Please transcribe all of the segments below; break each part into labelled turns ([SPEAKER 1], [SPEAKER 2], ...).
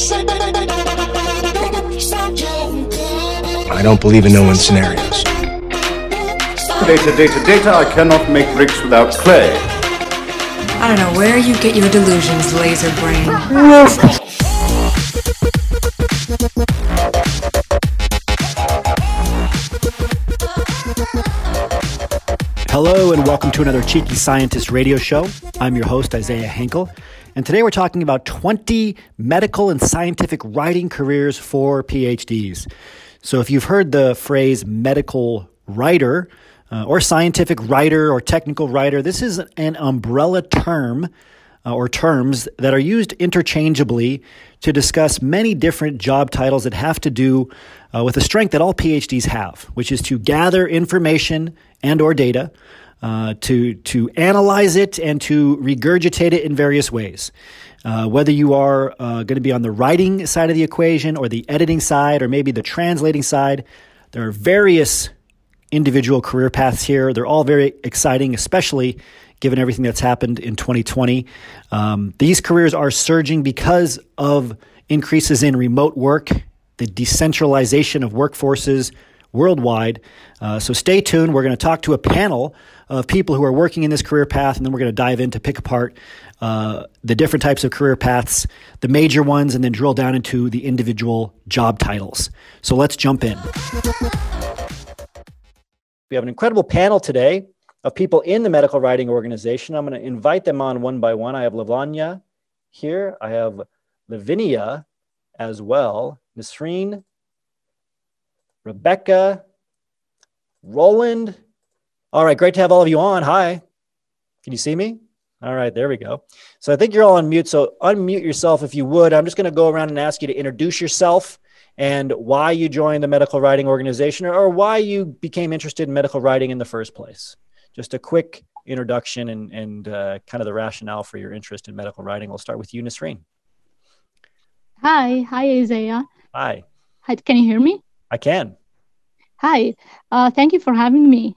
[SPEAKER 1] I don't believe in no one scenarios.
[SPEAKER 2] Data, data, data. I cannot make bricks without clay.
[SPEAKER 3] I don't know where you get your delusions, laser brain.
[SPEAKER 4] Hello, and welcome to another Cheeky Scientist radio show. I'm your host, Isaiah Hankel, and today we're talking about 20 medical and scientific writing careers for PhDs. So, if you've heard the phrase medical writer, uh, or scientific writer, or technical writer, this is an umbrella term uh, or terms that are used interchangeably to discuss many different job titles that have to do uh, with a strength that all PhDs have, which is to gather information and or data, uh, to to analyze it and to regurgitate it in various ways. Uh, whether you are uh, going to be on the writing side of the equation or the editing side or maybe the translating side, there are various individual career paths here. They're all very exciting, especially given everything that's happened in 2020. Um, these careers are surging because of increases in remote work, the decentralization of workforces worldwide. Uh, so stay tuned. We're going to talk to a panel of people who are working in this career path, and then we're going to dive in to pick apart uh, the different types of career paths, the major ones, and then drill down into the individual job titles. So let's jump in. We have an incredible panel today of people in the medical writing organization. I'm going to invite them on one by one. I have Lavanya here. I have Lavinia as well. Nasreen, Rebecca, Roland. All right, great to have all of you on. Hi. Can you see me? All right, there we go. So I think you're all on mute. So unmute yourself if you would. I'm just going to go around and ask you to introduce yourself and why you joined the medical writing organization or, or why you became interested in medical writing in the first place. Just a quick introduction and, and uh, kind of the rationale for your interest in medical writing. We'll start with you, Nasreen.
[SPEAKER 5] Hi. Hi, Isaiah.
[SPEAKER 4] Hi.
[SPEAKER 5] Hi. Can you hear me?
[SPEAKER 4] I can.
[SPEAKER 5] Hi. Uh, thank you for having me.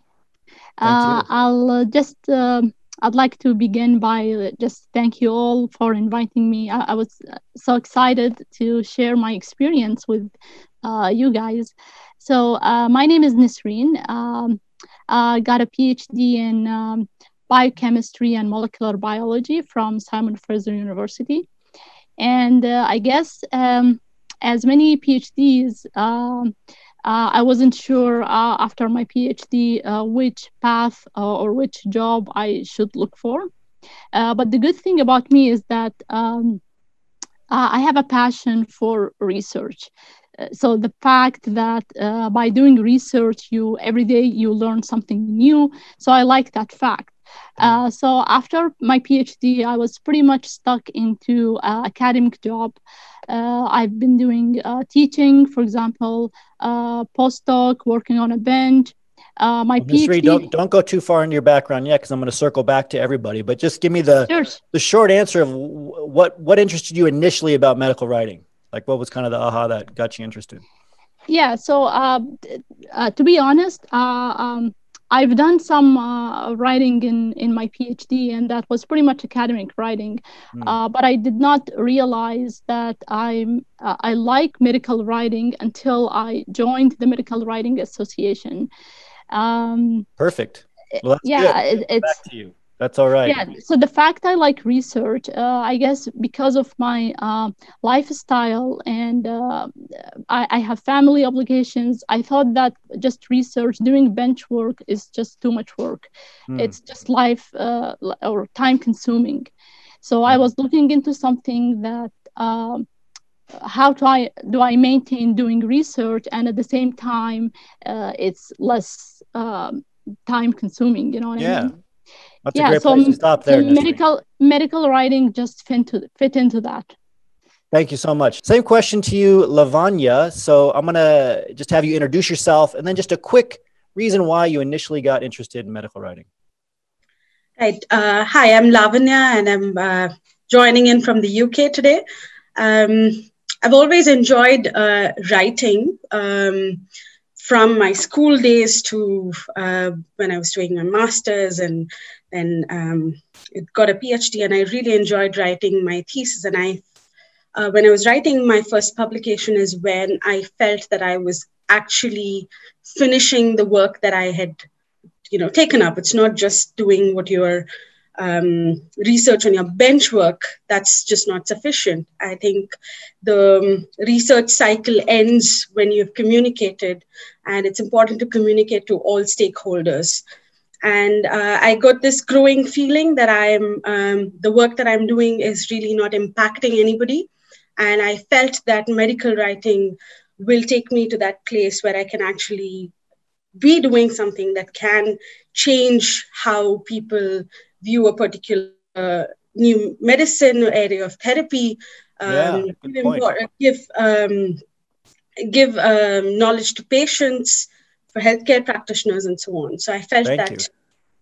[SPEAKER 4] Uh,
[SPEAKER 5] I'll uh, just, um, I'd like to begin by uh, just thank you all for inviting me. I, I was uh, so excited to share my experience with uh, you guys. So, my name is Nisreen. Um, I got a PhD in um, biochemistry and molecular biology from Simon Fraser University. And I guess, um, as many PhDs, um, uh, I wasn't sure uh, after my PhD uh, which path or which job I should look for. but the good thing about me is that um, I have a passion for research. so the fact that by doing research, you every day you learn something new. So I like that fact. Uh, so after my PhD, I was pretty much stuck into uh, academic job. Uh, I've been doing uh, teaching, for example, uh, postdoc, working on a bench. Uh, my
[SPEAKER 4] PhD. Don't don't go too far into your background yet, because I'm going to circle back to everybody. But just give me the
[SPEAKER 5] sure.
[SPEAKER 4] the short answer of what what interested you initially about medical writing. Like, what was kind of the aha that got you interested?
[SPEAKER 5] Yeah. So, uh to be honest, um, I've done some uh, writing in, in my PhD, and that was pretty much academic writing. Mm. Uh, but I did not realize that I'm uh, I like medical writing until I joined the Medical Writing Association. Um,
[SPEAKER 4] Perfect. Well,
[SPEAKER 5] yeah, it, it's
[SPEAKER 4] back to you. That's all right.
[SPEAKER 5] Yeah. So the fact I like research, uh, I guess because of my uh, lifestyle and uh, I, I, have family obligations, I thought that just research, doing bench work is just too much work. Mm. It's just life uh, or time consuming. So I hmm. was looking into something that um, how do I do I maintain doing research and at the same time uh, it's less um, time consuming. You know what
[SPEAKER 4] yeah.
[SPEAKER 5] I mean?
[SPEAKER 4] That's yeah, a great so, place to stop there.
[SPEAKER 5] So medical medical writing just fit to fit into that.
[SPEAKER 4] Thank you so much. Same question to you, Lavanya. So I'm gonna just have you introduce yourself and then just a quick reason why you initially got interested in medical writing.
[SPEAKER 6] Right. Uh, hi, I'm Lavanya, and I'm uh, joining in from the UK today. Um, I've always enjoyed uh, writing. Um, from my school days to uh, when I was doing my master's and then um, got a PhD, and I really enjoyed writing my thesis. And I, uh, when I was writing my first publication is when I felt that I was actually finishing the work that I had, you know, taken up. It's not just doing what you're um, research on your bench work, that's just not sufficient. I think the um, research cycle ends when you've communicated, and it's important to communicate to all stakeholders. And uh, I got this growing feeling that I'm um, the work that I'm doing is really not impacting anybody, and I felt that medical writing will take me to that place where I can actually be doing something that can change how people view a particular uh, new medicine or area of therapy, um,
[SPEAKER 4] yeah,
[SPEAKER 6] give um, give um, knowledge to patients, for healthcare practitioners, and so on. So I felt Thank that you.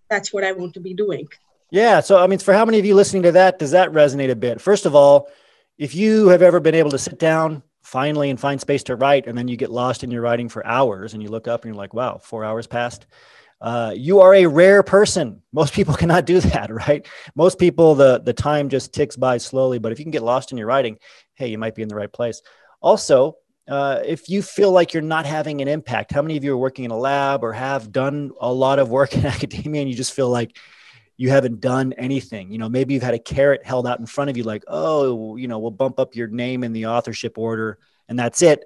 [SPEAKER 6] that's what I want to be doing.
[SPEAKER 4] Yeah. So I mean, for how many of you listening to that, does that resonate a bit? First of all, if you have ever been able to sit down finally and find space to write, and then you get lost in your writing for hours, and you look up and you're like, "Wow, four hours passed." Uh, you are a rare person. Most people cannot do that, right? Most people, the the time just ticks by slowly. But if you can get lost in your writing, hey, you might be in the right place. Also, uh, if you feel like you're not having an impact, how many of you are working in a lab or have done a lot of work in academia, and you just feel like you haven't done anything? You know, maybe you've had a carrot held out in front of you, like, oh, you know, we'll bump up your name in the authorship order, and that's it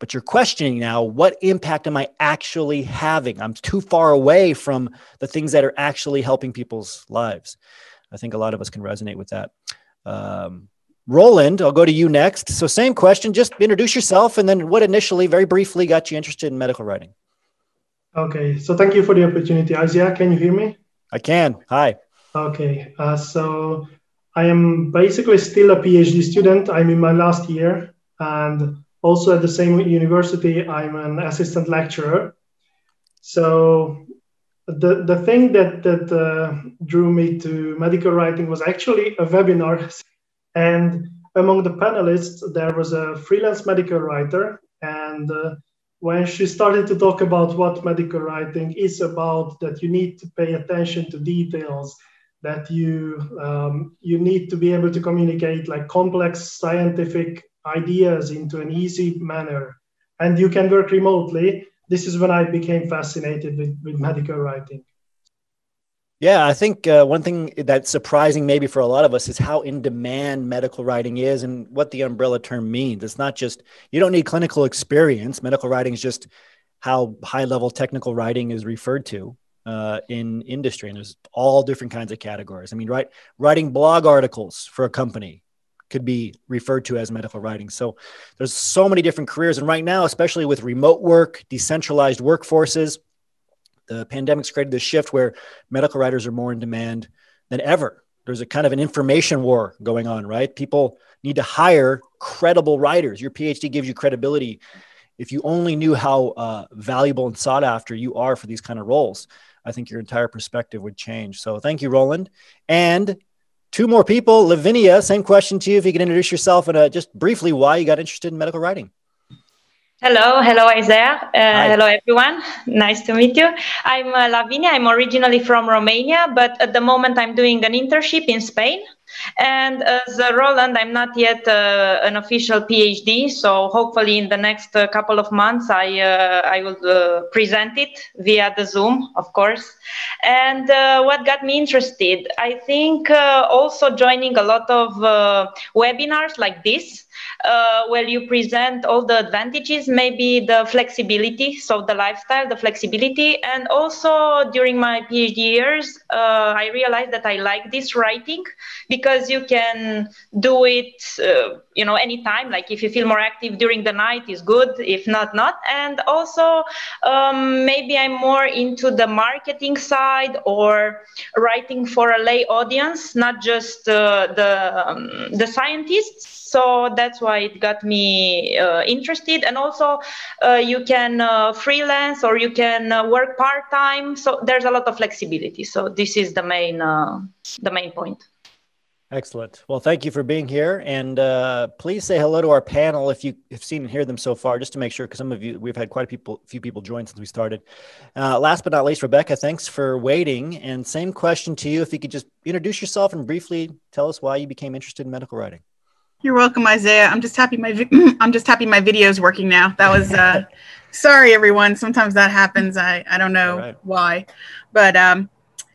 [SPEAKER 4] but you're questioning now what impact am I actually having? I'm too far away from the things that are actually helping people's lives. I think a lot of us can resonate with that. Um, Roland, I'll go to you next. So, same question, just introduce yourself and then what initially, very briefly, got you interested in medical writing?
[SPEAKER 7] Okay, so thank you for the opportunity. Isaiah, can you hear me?
[SPEAKER 4] I can. Hi.
[SPEAKER 7] Okay, uh, so I am basically still a PhD student. I'm in my last year and also at the same university, I'm an assistant lecturer. So the, the thing that, that uh, drew me to medical writing was actually a webinar. And among the panelists, there was a freelance medical writer. And uh, when she started to talk about what medical writing is about, that you need to pay attention to details, that you um, you need to be able to communicate like complex scientific ideas into an easy manner. And you can work remotely. This is when i became fascinated with, with medical writing
[SPEAKER 4] yeah i think uh, one thing that's surprising maybe for a lot of us is how in demand medical writing is and what the umbrella term means it's not just you don't need clinical experience medical writing is just how high level technical writing is referred to uh, in industry and there's all different kinds of categories i mean writing blog articles for a company could be referred to as medical writing. So there's so many different careers. And right now, especially with remote work, decentralized workforces, the pandemic's created this shift where medical writers are more in demand than ever. There's a kind of an information war going on, right? People need to hire credible writers. Your PhD gives you credibility. If you only knew how uh, valuable and sought after you are for these kind of roles, I think your entire perspective would change. So thank you, Roland. And Two more people. Lavinia, same question to you. If you can introduce yourself and uh, just briefly why you got interested in medical writing.
[SPEAKER 8] Hello, hello Isaiah. Uh, hello everyone. Nice to meet you. I'm uh, Lavinia. I'm originally from Romania, but at the moment I'm doing an internship in Spain. And as uh, Roland, I'm not yet uh, an official PhD, so hopefully in the next uh, couple of months, I uh, I will uh, present it via the Zoom, of course. And uh, what got me interested, I think, also joining a lot of webinars like this, where you present all the advantages, maybe the flexibility, so the lifestyle, the flexibility, and also during my PhD years, I realized that I like this writing because you can do it uh, you know anytime. Like if you feel more active during the night is good. If not not. And also um, maybe i'm more into the marketing side or writing for a lay audience not just uh, the um, the scientists. So that's why it got me uh, interested and also uh, you can uh, freelance or you can uh, work part-time so there's a lot of flexibility so this is the main uh, the main point
[SPEAKER 4] Excellent. Well, thank you for being here, and uh, please say hello to our panel if you have seen and heard them so far, just to make sure, because some of you we've had quite a people, few people join since we started. Uh, last but not least, Rebecca, thanks for waiting. And same question to you, if you could just introduce yourself and briefly tell us why you became interested in medical writing.
[SPEAKER 9] You're welcome, Isaiah. I'm just happy my vi- I'm just happy my video is working now. That was uh, sorry everyone. Sometimes that happens. I I don't know right. why, but um,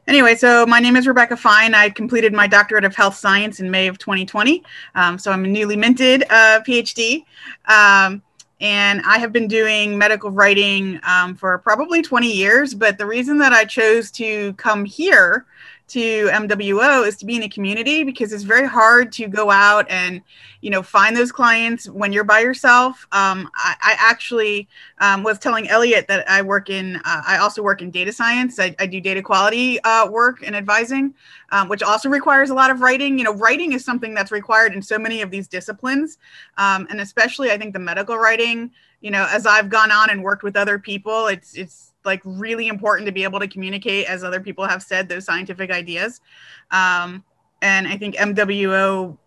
[SPEAKER 9] anyway. So my name is Rebecca Fine. I completed my doctorate of health science in May of 2020. Um, so I'm a newly minted uh, PhD. Um, and I have been doing medical writing um, for probably 20 years. But the reason that I chose to come here to MWO is to be in a community because it's very hard to go out and you know find those clients when you're by yourself. Um, I, I, actually um, was telling Elliot that I work in uh, I also work in data science. I, I do data quality uh, work and advising, um, which also requires a lot of writing. You know, writing is something that's required in so many of these disciplines, um, and especially I think the medical writing. You know, as I've gone on and worked with other people, it's it's like really important to be able to communicate, as other people have said, those scientific ideas. Um, and I think MWO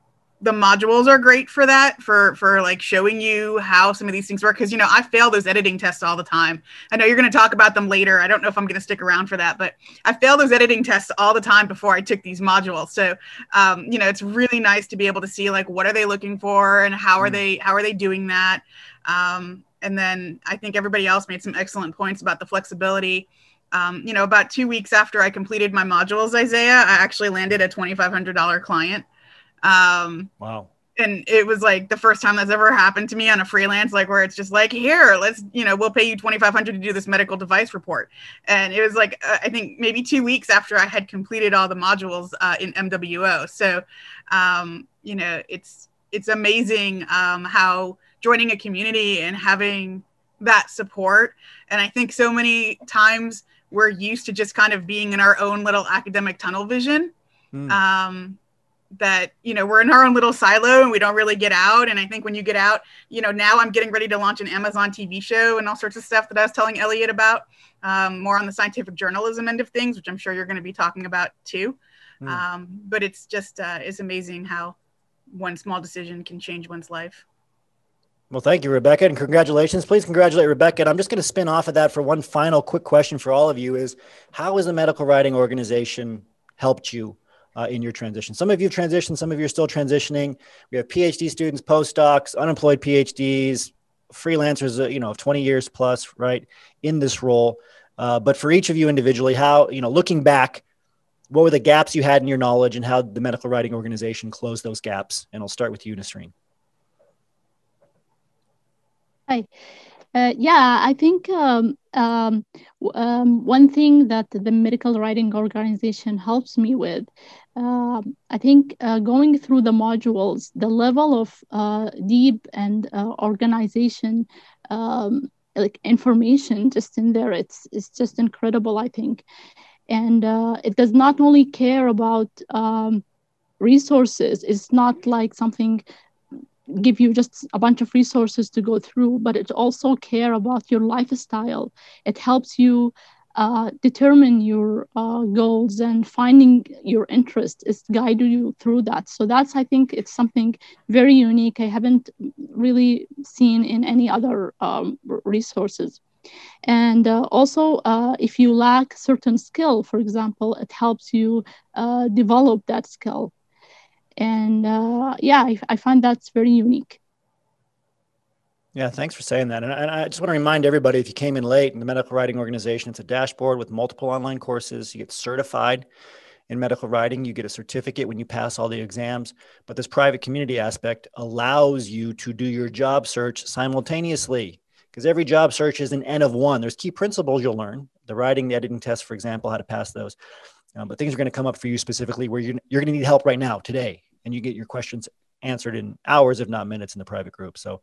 [SPEAKER 9] the modules are great for that for for like showing you how some of these things work. Because you know i fail those editing tests all the time. I know you're going to talk about them later. I don't know if i'm going to stick around for that but i fail those editing tests all the time before i took these modules. So um, you know it's really nice to be able to see like what are they looking for and how are mm. they how are they doing that? Um, and then I think everybody else made some excellent points about the flexibility. Um, you know, about two weeks after I completed my modules, Isaiah, I actually landed a $2,500 client. Um,
[SPEAKER 4] wow.
[SPEAKER 9] And it was like the first time that's ever happened to me on a freelance, like where it's just like, here, let's, you know, we'll pay you 2,500 to do this medical device report. And it was like, uh, I think maybe two weeks after I had completed all the modules uh, in MWO. So, um, you know, it's, it's amazing um, how, joining a community and having that support. And I think so many times we're used to just kind of being in our own little academic tunnel vision. Mm. Um, that you know we're in our own little silo and we don't really get out and i think when you get out you know now i'm getting ready to launch an amazon tv show and all sorts of stuff that i was telling elliot about um, more on the scientific journalism end of things which i'm sure you're going to be talking about too mm. um, but it's just uh, it's amazing how one small decision can change one's life
[SPEAKER 4] well, thank you, Rebecca, and congratulations. Please congratulate Rebecca. And I'm just going to spin off of that for one final quick question for all of you: is how has the medical writing organization helped you uh, in your transition? Some of you have transitioned, some of you are still transitioning. We have PhD students, postdocs, unemployed PhDs, freelancers, uh, you know, 20 years plus, right, in this role. Uh, but for each of you individually, how you know, looking back, what were the gaps you had in your knowledge, and how the medical writing organization closed those gaps? And I'll start with you, Nasreen.
[SPEAKER 5] Hi. Uh, yeah, I think um, um, um, one thing that the medical writing organization helps me with, uh, I think uh, going through the modules, the level of uh, deep and uh, organization, um, like information just in there, it's it's just incredible. I think, and uh, it does not only care about um, resources. It's not like something give you just a bunch of resources to go through, but it also care about your lifestyle. It helps you uh, determine your uh, goals and finding your interest is guide you through that. So that's I think it's something very unique. I haven't really seen in any other um, resources. And uh, also, uh, if you lack certain skill, for example, it helps you uh, develop that skill and uh, yeah I, I find that's very unique
[SPEAKER 4] yeah, thanks for saying that. And I, just want to remind everybody if you came in late in the medical writing organization, it's a dashboard with multiple online courses. You get certified in medical writing, you get a certificate when you pass all the exams. But this private community aspect allows you to do your job search simultaneously because every job search is an N of one. There's key principles you'll learn the writing, the editing test, for example, how to pass those. Um, but things are going to come up for you specifically where you're, you're going to need help right now, today, and you get your questions answered in hours, if not minutes, in the private group. So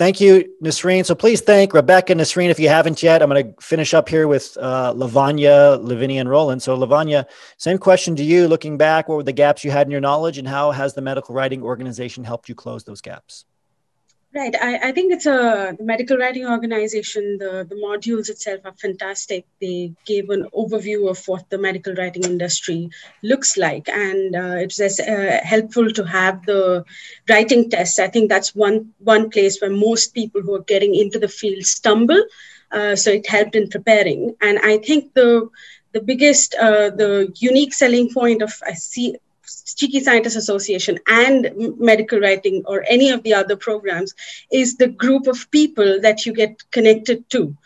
[SPEAKER 4] thank you, Nasreen. So please thank Rebecca Nasreen if you haven't yet. I'm going to finish up here with uh, Lavanya, Lavinia, and Roland. So Lavanya, same question to you. Looking back, what were the gaps you had in your knowledge, and how has the medical writing organization helped you close those gaps?
[SPEAKER 6] Right. I, I think it's a the medical writing organization. The, the modules itself are fantastic. They gave an overview of what the medical writing industry looks like. And uh, it's just, uh, helpful to have the writing tests. I think that's one, one place where most people who are getting into the field stumble. Uh, so it helped in preparing. And I think the the biggest, uh, the unique selling point of I see Cheeky Scientist Association and medical writing or any of the other programs is the group of people that you get connected to.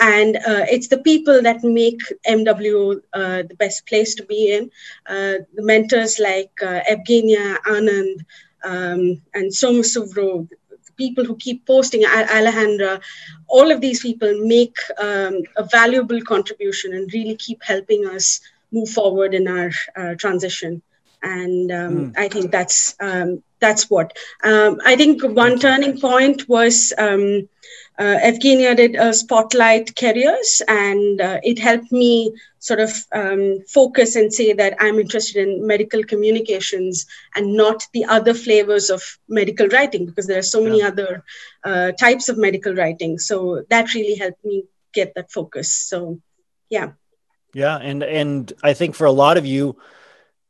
[SPEAKER 6] And uh, it's the people that make MWO uh, the best place to be in. Uh, the mentors like uh, Evgenia, Anand, um, and Somasuvro, people who keep posting, Alejandra, all of these people make um, a valuable contribution and really keep helping us move forward in our uh, transition. And um, mm. I think that's um, that's what um, I think. One turning point was um, uh, Evgenia did a spotlight careers, and uh, it helped me sort of um, focus and say that I'm interested in medical communications and not the other flavors of medical writing because there are so many yeah. other uh, types of medical writing. So that really helped me get that focus. So, yeah.
[SPEAKER 4] Yeah, and and I think for a lot of you,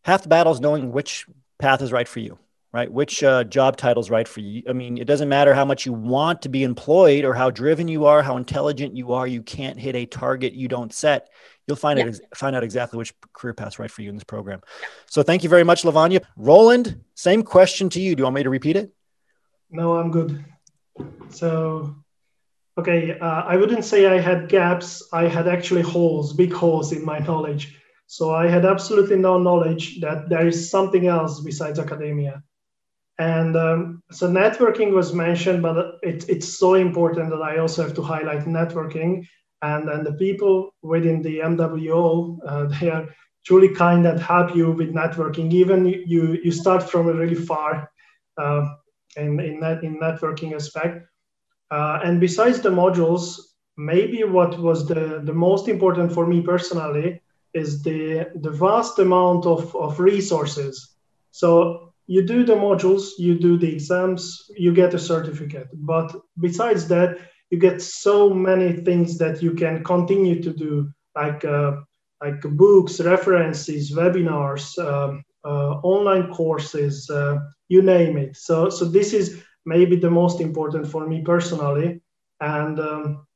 [SPEAKER 4] half the battle is knowing which path is right for you right? Which uh, job title's right for you? I mean, it doesn't matter how much you want to be employed or how driven you are, how intelligent you are. You can't hit a target you don't set. You'll find yeah. it find out exactly which career path's right for you in this program. So thank you very much, Lavanya. Roland, same question to you. Do you want me to repeat it?
[SPEAKER 7] No, I'm good. So, okay, uh, I wouldn't say I had gaps. I had actually holes, big holes in my knowledge. So I had absolutely no knowledge that there is something else besides academia. And um, so networking was mentioned, but it, it's so important that I also have to highlight networking. And, and the people within the MWO, uh, they are truly kind and help you with networking. Even you, you start from a really far uh, in, in, net, in networking aspect. Uh, and besides the modules, maybe what was the, the most important for me personally is the, the vast amount of, of resources. So you do the modules, you do the exams, you get a certificate. But besides that, you get so many things that you can continue to do, like uh, like books, references, webinars, um, uh, online courses, uh, you name it. So so this is maybe the most important for me personally, and um,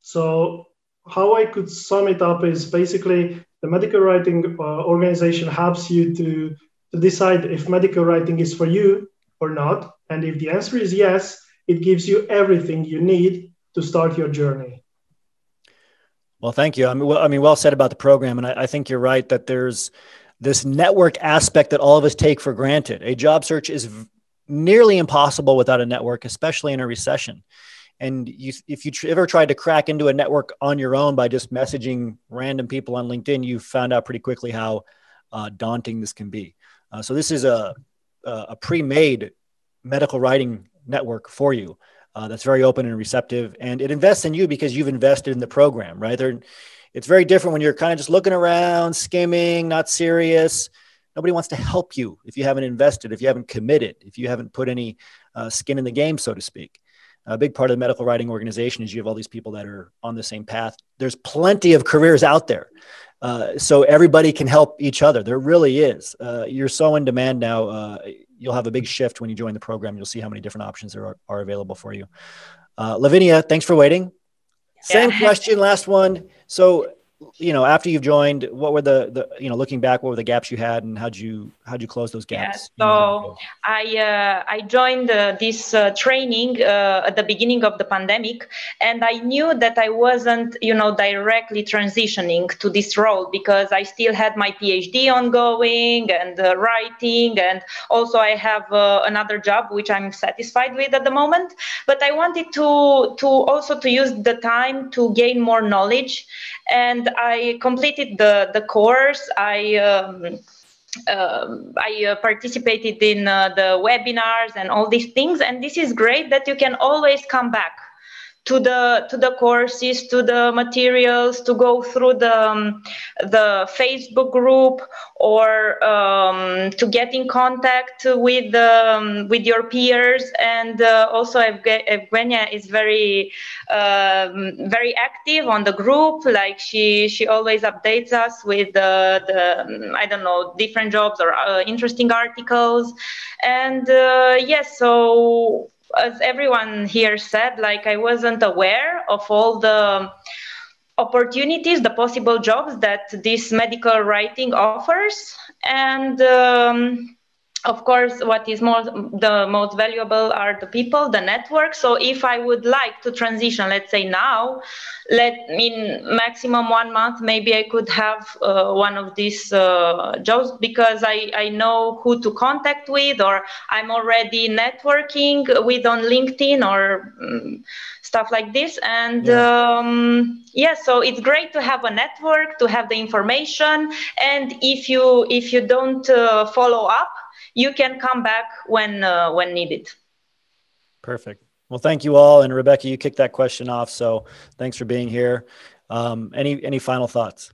[SPEAKER 7] so how I could sum it up is basically the medical writing uh, organization helps you to to decide if medical writing is for you or not. And if the answer is yes, it gives you everything you need to start your journey.
[SPEAKER 4] Well, thank you. I mean, well, I mean, well said about the program, and I, I think you're right that there's this network aspect that all of us take for granted. A job search is v- nearly impossible without a network, especially in a recession. And you, if you tr- ever tried to crack into a network on your own by just messaging random people on LinkedIn, you found out pretty quickly how uh, daunting this can be. Uh, so this is a, a pre-made medical writing network for you uh, that's very open and receptive, and it invests in you because you've invested in the program, right? They're, it's very different when you're kind of just looking around, skimming, not serious. Nobody wants to help you if you haven't invested, if you haven't committed, if you haven't put any uh, skin in the game, so to speak. A big part of the medical writing organization is you have all these people that are on the same path. There's plenty of careers out there. Uh, so everybody can help each other. There really is. Uh, you're so in demand now. Uh, you'll have a big shift when you join the program. You'll see how many different options there are, are available for you. Uh, Lavinia, thanks for waiting. Same question, last one. So you know after you've joined what were the the you know looking back what were the gaps you had and how'd you how'd you close those gaps?
[SPEAKER 8] yeah, so i uh, i joined uh, this uh, training uh, at the beginning of the pandemic and i knew that i wasn't you know directly transitioning to this role because i still had my phd ongoing and uh, writing and also i have uh, another job which i'm satisfied with at the moment. But i wanted to to also to use the time to gain more knowledge and I completed the the course. I um, um, I uh, participated in uh, the webinars and all these things, and this is great that you can always come back to the to the courses to the materials to go through the um, the facebook group or um, to get in contact with um, with your peers. And uh, also Evgenia is very uh, very active on the group. Like she she always updates us with the, the I don't know different jobs or uh, interesting articles. And uh, yes so as everyone here said, like I wasn't aware of all the opportunities, the possible jobs that this medical writing offers, and um, of course, what is more the most valuable are the people, the network. So if I would like to transition, let's say now, let in maximum one month, maybe I could have uh, one of these uh, jobs because I, I know who to contact with, or I'm already networking with on LinkedIn or um, stuff like this. And yeah. Um, yeah, so it's great to have a network, to have the information, and if you if you don't uh, follow up you can come back when uh, when needed.
[SPEAKER 4] Perfect. Well, thank you all, and Rebecca, you kicked that question off, so thanks for being here. Um, any any final thoughts?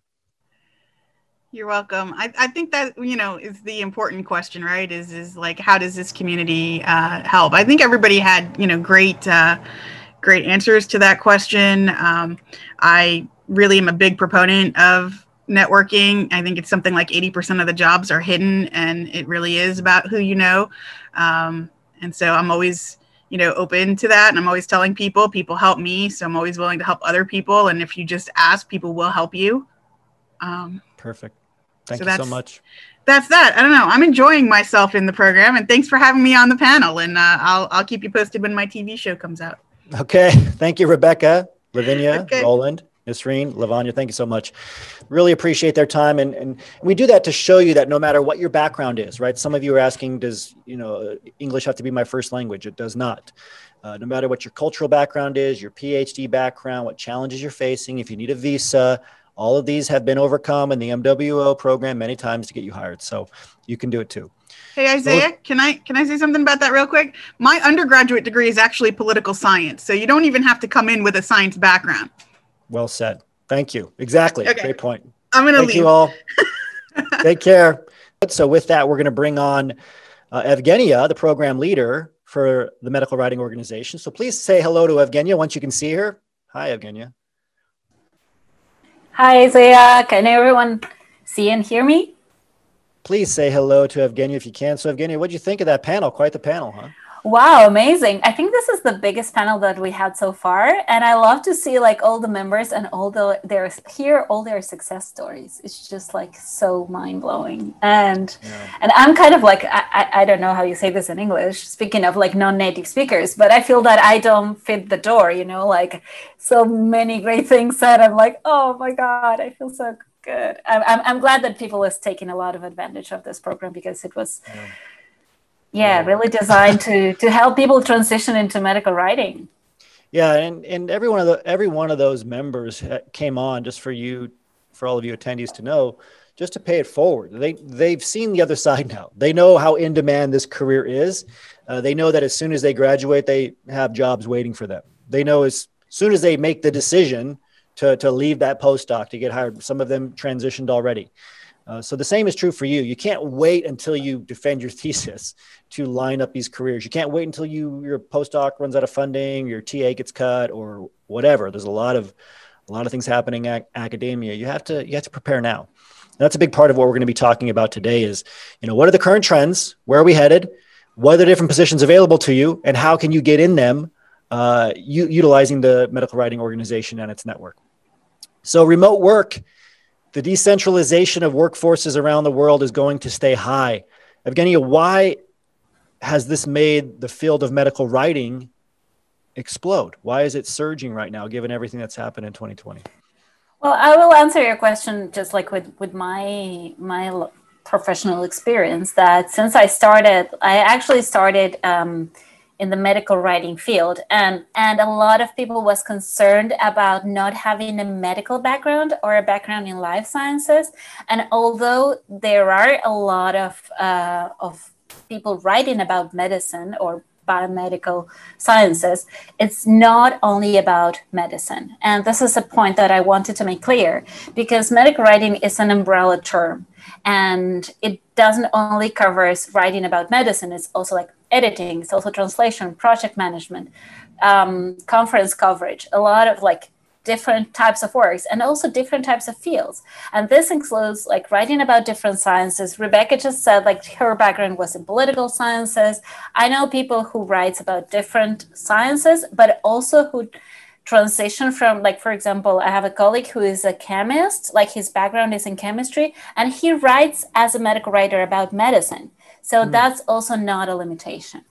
[SPEAKER 9] You're welcome. I, I think that you know is the important question, right? Is is like how does this community uh, help? I think everybody had you know great uh, great answers to that question. Um, I really am a big proponent of networking. I think it's something like 80% of the jobs are hidden, and it really is about who you know. Um, and so I'm always, you know, open to that. And I'm always telling people, people help me. So I'm always willing to help other people. And if you just ask, people will help you.
[SPEAKER 4] Um, Perfect. Thank so you so much.
[SPEAKER 9] That's that. I don't know. I'm enjoying myself in the program, and thanks for having me on the panel. And uh, I'll I'll keep you posted when my TV show comes out.
[SPEAKER 4] Okay. Thank you, Rebecca, Lavinia, okay. Roland. Nisreen, Lavanya, thank you so much. Really appreciate their time. And, and we do that to show you that no matter what your background is, right? Some of you are asking, does, you know, English have to be my first language? It does not. Uh, no matter what your cultural background is, your PhD background, what challenges you're facing, if you need a visa, all of these have been overcome in the MWO program many times to get you hired. So you can do it too.
[SPEAKER 9] Hey Isaiah, can I can I say something about that real quick? My undergraduate degree is actually political science, so you don't even have to come in with a science background.
[SPEAKER 4] Well said. Thank you. Exactly. Okay. Great point.
[SPEAKER 9] I'm going to
[SPEAKER 4] leave. you all. Take care. So, with that, we're going to bring on uh, Evgenia, the program leader for the medical writing organization. So, please say hello to Evgenia once you can see her. Hi, Evgenia.
[SPEAKER 10] Hi, Isaiah. Can everyone see and hear me?
[SPEAKER 4] Please say hello to Evgenia if you can. So, Evgenia, what do you think of that panel? Quite the panel, huh?
[SPEAKER 10] Wow, amazing. I think this is the biggest panel that we had so far. And I love to see like all the members and all the their hear all their success stories. It's just like so mind blowing. And yeah. and I'm kind of like I, I don't know how you say this in English, speaking of like non-native speakers, but I feel that I don't fit the door, you know, like so many great things said. I'm like, oh my God, I feel so good. I'm I'm, I'm glad that people is taking a lot of advantage of this program because it was yeah yeah really designed to to help people transition into medical writing.
[SPEAKER 4] Yeah and and every one of the every one of those members came on just for you for all of you attendees to know just to pay it forward. They they've seen the other side now. They know how in demand this career is. Uh, they know that as soon as they graduate they have jobs waiting for them. They know as soon as they make the decision to, to leave that postdoc to get hired some of them transitioned already uh, so the same is true for you. You can't wait until you defend your thesis to line up these careers. You can't wait until you your postdoc runs out of funding, your TA gets cut, or whatever. There's a lot of a lot of things happening at academia. You have to you have to prepare now. And that's a big part of what we're going to be talking about today. Is you know what are the current trends? Where are we headed? What are the different positions available to you, and how can you get in them uh, u- utilizing the medical writing organization and its network? So remote work the decentralization of workforces around the world is going to stay high. Evgenia, why has this made the field of medical writing explode? Why is it surging right now, given everything that's happened in 2020?
[SPEAKER 10] Well, I will answer your question just like with, with my my professional experience. That since I started, I actually started um, in the medical writing field and and a lot of people was concerned about not having a medical background or a background in life sciences. And although there are a lot of uh, of people writing about medicine or biomedical sciences it's not only about medicine. And this is a point that i wanted to make clear because medical writing is an umbrella term and it doesn't only covers writing about medicine it's also like editing, it's also translation, project management, um, conference coverage, a lot of like different types of works and also different types of fields. And this includes like writing about different sciences. Rebecca just said like her background was in political sciences. I know people who writes about different sciences, but also who transition from like for example i have a colleague who is a chemist like his background is in chemistry and he writes as a medical writer about medicine so mm. that's also not a limitation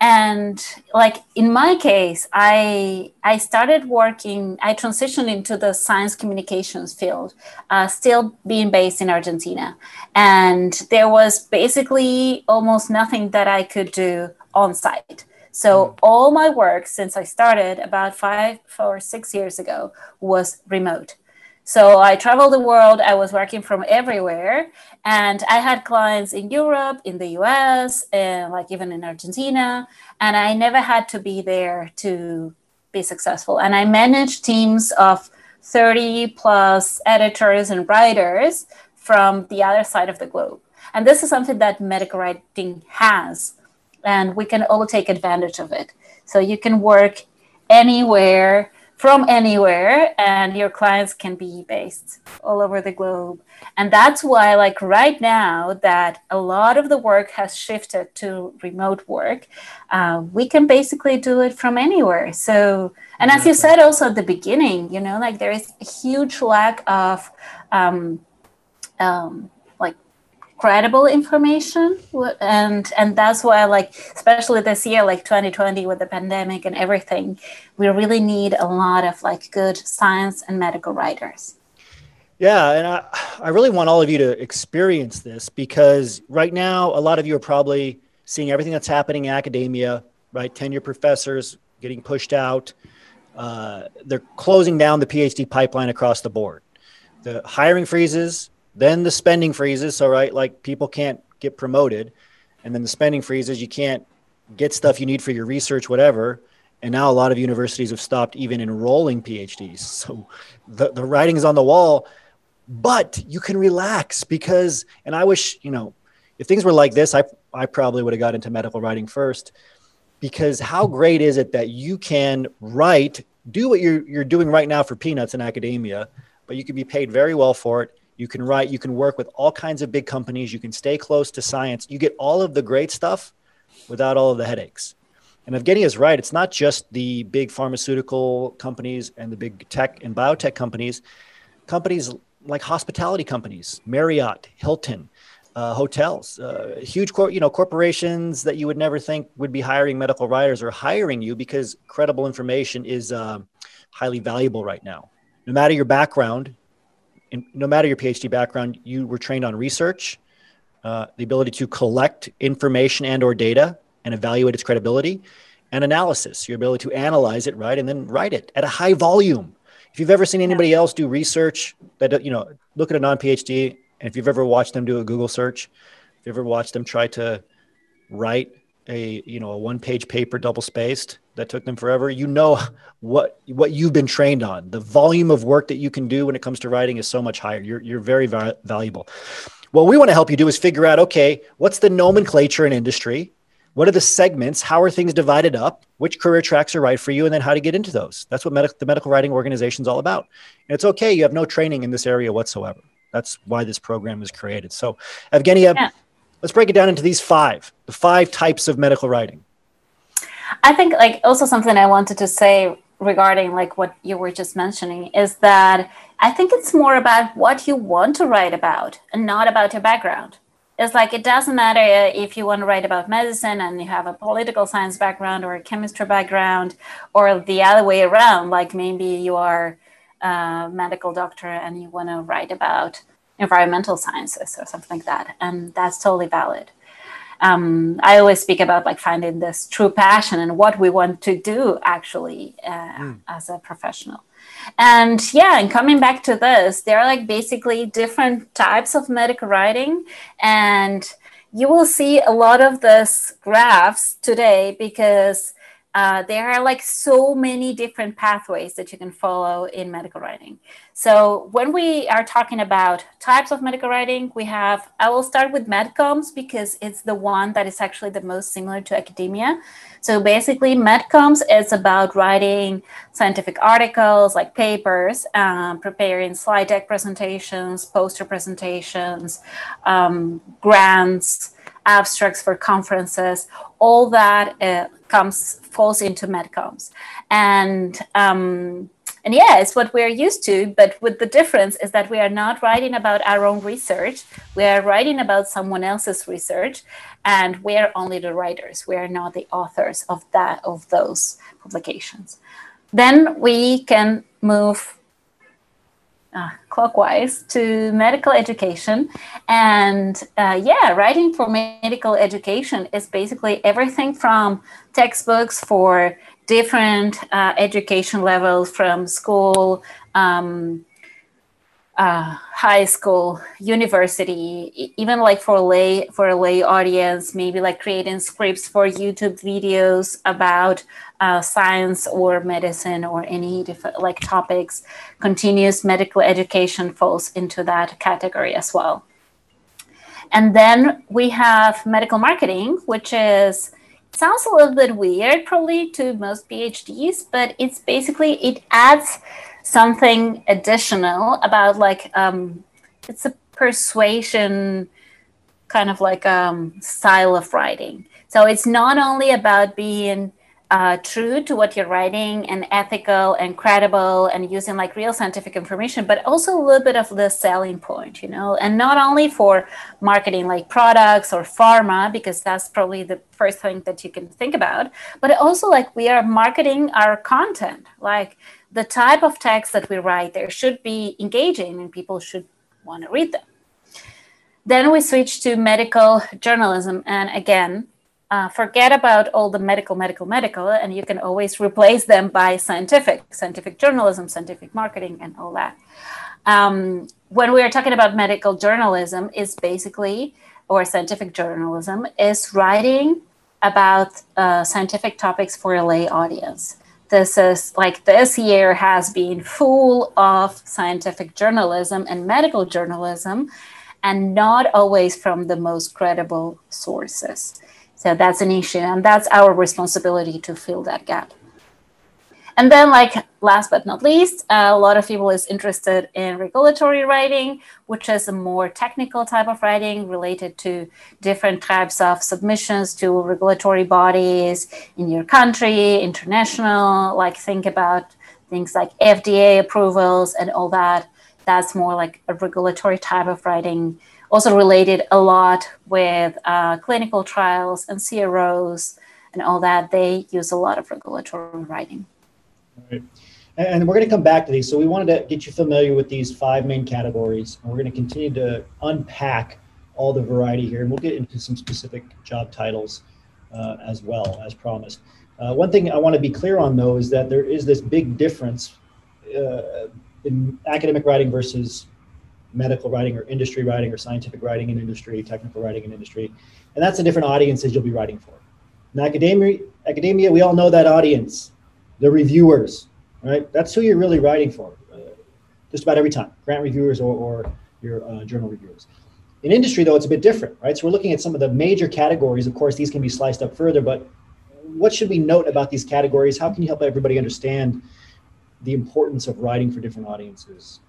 [SPEAKER 10] and like in my case i i started working i transitioned into the science communications field uh, still being based in argentina and there was basically almost nothing that i could do on site so mm. all my work since I started about five or six years ago was remote. So I traveled the world. I was working from everywhere, and I had clients in Europe, in the U.S., and like even in Argentina. And I never had to be there to be successful. And I managed teams of 30 plus editors and writers from the other side of the globe. And this is something that medical writing has and we can all take advantage of it. So you can work anywhere from anywhere and your clients can be based all over the globe. And that's why like right now that a lot of the work has shifted to remote work uh, we can basically do it from anywhere. So and as you said also at the beginning you know like there is a huge lack of um, um, credible information and and that's why like especially this year like 2020 with the pandemic and everything we really need a lot of like good science and medical writers.
[SPEAKER 4] Yeah and i i really want all of you to experience this because right now a lot of you are probably seeing everything that's happening in academia right? Tenure professors getting pushed out. Uh, they're closing down the phd pipeline across the board. The hiring freezes then the spending freezes. So, right, like people can't get promoted. And then the spending freezes, you can't get stuff you need for your research, whatever. And now a lot of universities have stopped even enrolling PhDs. So the, the writing's on the wall, but you can relax because, and I wish, you know, if things were like this, I, I probably would have got into medical writing first because how great is it that you can write, do what you're, you're doing right now for peanuts in academia, but you can be paid very well for it you can write, you can work with all kinds of big companies, you can stay close to science. You get all of the great stuff without all of the headaches. And Evgeny is right. It's not just the big pharmaceutical companies and the big tech and biotech companies. Companies like hospitality companies, Marriott, Hilton, uh, hotels, uh, huge cor- you know corporations that you would never think would be hiring medical writers are hiring you because credible information is uh, highly valuable right now. No matter your background, in, no matter your PhD background, you were trained on research, uh, the ability to collect information and or data and evaluate its credibility, and analysis, your ability to analyze it, right, and then write it at a high volume. If you've ever seen anybody else do research that you know, look at a non-PhD, and if you've ever watched them do a Google search, if you've ever watched them try to write a you know a one page paper double spaced that took them forever. You know what what you've been trained on. The volume of work that you can do when it comes to writing is so much higher. You're, you're very va- valuable. What we want to help you do is figure out okay what's the nomenclature in industry? What are the segments? How are things divided up? Which career tracks are right for you? And then how to get into those. That's what med- the medical writing organization is all about. And it's okay you have no training in this area whatsoever. That's why this program is created. So evgenia yeah let's break it down into these five the five types of medical writing.
[SPEAKER 10] I think like also something i wanted to say regarding like what you were just mentioning is that i think it's more about what you want to write about and not about your background. It's like it doesn't matter if you want to write about medicine and you have a political science background or a chemistry background or the other way around like maybe you are a medical doctor and you want to write about environmental sciences or something like that and that's totally valid um, i always speak about like finding this true passion and what we want to do actually uh, mm. as a professional and yeah and coming back to this there are like basically different types of medical writing and you will see a lot of this graphs today because uh, there are like so many different pathways that you can follow in medical writing. So when we are talking about types of medical writing, we have, I will start with medcoms because it's the one that is actually the most similar to academia. So basically medcoms is about writing scientific articles like papers, um, preparing slide deck presentations, poster presentations, um, grants, abstracts for conferences, all that uh, comes falls into medcoms, and um, and yeah, it's what we're used to. But with the difference is that we are not writing about our own research; we are writing about someone else's research, and we're only the writers. We are not the authors of that of those publications. Then we can move uh, clockwise to medical education. And uh, yeah, writing for medical education is basically everything from textbooks for different uh, education levels from school, um, uh, high school, university, even like for lay for a lay audience, maybe like creating scripts for YouTube videos about uh, science or medicine or any different like topics. Continuous medical education falls into that category as well. And then we have medical marketing, which is sounds a little bit weird probably to most PhDs, but it's basically it adds something additional about like um, it's a persuasion kind of like um, style of writing. So it's not only about being uh, true to what you're writing and ethical and credible and using like real scientific information, but also a little bit of the selling point, you know, and not only for marketing like products or pharma, because that's probably the first thing that you can think about, but also like we are marketing our content, like the type of text that we write there should be engaging and people should want to read them. Then we switch to medical journalism. And again, uh, forget about all the medical, medical, medical, and you can always replace them by scientific, scientific journalism, scientific marketing, and all that. Um, when we are talking about medical journalism, is basically, or scientific journalism, is writing about uh, scientific topics for a lay audience. This is like this year has been full of scientific journalism and medical journalism, and not always from the most credible sources. So that's an issue, and that's our responsibility to fill that gap. And then, like last but not least, a lot of people is interested in regulatory writing, which is a more technical type of writing related to different types of submissions to regulatory bodies in your country, international. Like think about things like FDA approvals and all that. That's more like a regulatory type of writing also related a lot with uh, clinical trials and CROs and all that. They use a lot of regulatory writing.
[SPEAKER 4] Right. And we're going to come back to these. So we wanted to get you familiar with these five main categories. And we're going to continue to unpack all the variety here. And we'll get into some specific job titles uh, as well, as promised. Uh, one thing I want to be clear on, though, is that there is this big difference uh, in academic writing versus medical writing or industry writing or scientific writing in industry, technical writing in industry. And that's the different audiences you'll be writing for. In academia, academia, we all know that audience, the reviewers, right? That's who you're really writing for, uh, just about every time, grant reviewers or, or your uh, journal reviewers. In industry, though, it's a bit different, right? So we're looking at some of the major categories. Of course, these can be sliced up further, but what should we note about these categories? How can you help everybody understand the importance of writing for different audiences?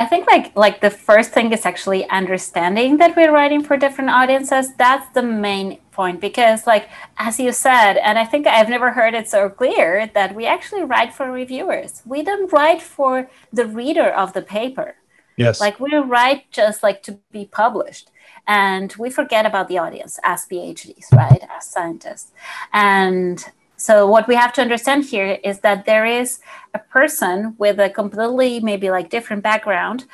[SPEAKER 10] I think like like the first thing is actually understanding that we're writing for different audiences. That's the main point because like as you said, and I think I've never heard it so clear that we actually write for reviewers. We don't write for the reader of the paper.
[SPEAKER 4] Yes.
[SPEAKER 10] Like we write just like to be published. And we forget about the audience as PhDs, right? As scientists. And so what we have to understand here is that there is a person with a completely maybe like different background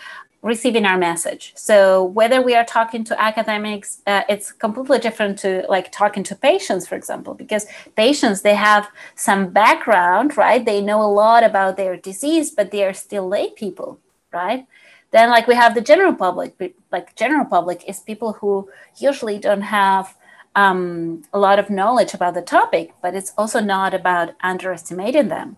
[SPEAKER 10] receiving our message. So whether we are talking to academics, uh, it's completely different to like talking to patients, for example, because patients they have some background, right? They know a lot about their disease, but they are still lay people, right? Then like we have the general public, like general public is people who usually don't have um, a lot of knowledge about the topic, but it's also not about underestimating them.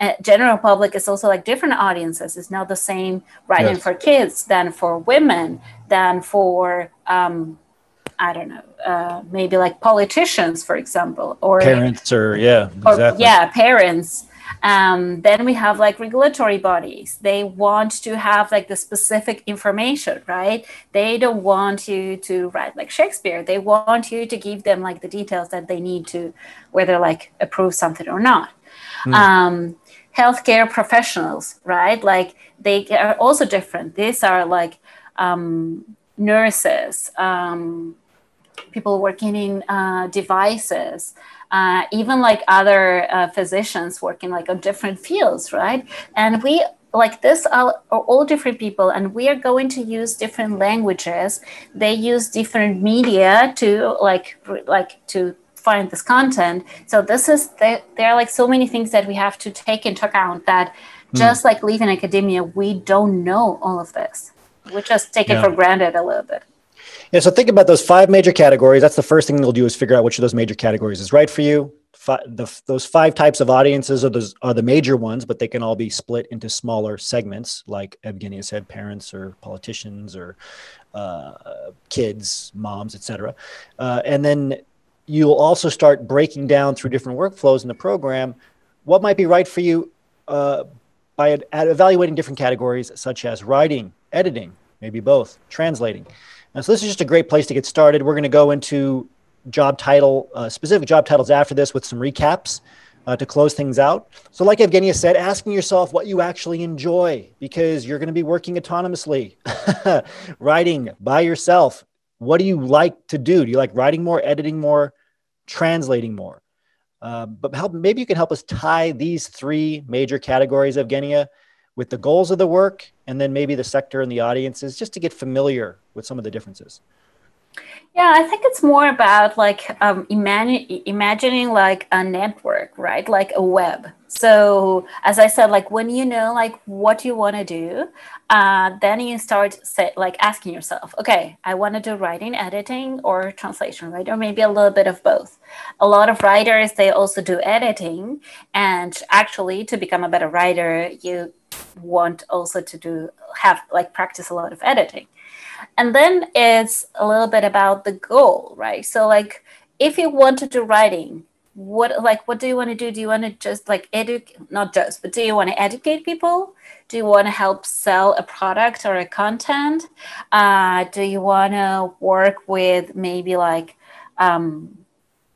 [SPEAKER 10] Uh, general public is also like different audiences. It's not the same writing yes. for kids than for women, than for um, I don't know, uh, maybe like politicians, for example, or
[SPEAKER 11] parents, or yeah,
[SPEAKER 10] exactly. or, yeah, parents. Um, then we have like regulatory bodies. They want to have like the specific information, right? They don't want you to write like Shakespeare. They want you to give them like the details that they need to, whether like approve something or not. Mm. Um, healthcare professionals, right? Like they are also different. These are like um, nurses, um, people working in uh, devices, uh, even like other uh, physicians working like on different fields, right? And we like this are, are all different people and we are going to use different languages they use different media to like like to find this content so this is there, there are like so many things that we have to take into account that mm. just like leaving academia we don't know all of this we just take yeah. it for granted a little bit
[SPEAKER 4] yeah, so think about those five major categories. That's the first thing they'll do is figure out which of those major categories is right for you. the, those five types of audiences are, those, are the major ones, but they can all be split into smaller segments, like Evgenia said, parents or politicians or uh, kids, moms, etc. Uh, and then you'll also start breaking down through different workflows in the program what might be right for you uh, by ad- evaluating different categories such as writing, editing, maybe both, translating. And so this is just a great place to get started. We're going to go into job title, uh, specific job titles after this with some recaps uh, to close things out. So, like Evgenia said, asking yourself what you actually enjoy because you're going to be working autonomously, writing by yourself. What do you like to do? Do you like writing more, editing more, translating more? Uh, but help, maybe you can help us tie these three major categories, Evgenia, with the goals of the work and then maybe the sector and the audiences just to get familiar with some of the differences.
[SPEAKER 10] Yeah i think it's more about like um, imagine, imagining like a network right? Like a web. So as i said like when you know like what you want to do uh, then you start say, like asking yourself okay i want to do writing editing or translation right? Or maybe a little bit of both. A lot of writers they also do editing and actually to become a better writer you want also to do have like practice a lot of editing. And then it's a little bit about the goal right? So like if you want to do writing what like what do you want to do? Do you want to just like educate not just but do you want to educate people? Do you want to help sell a product or a content? Uh, do you want to work with maybe like um,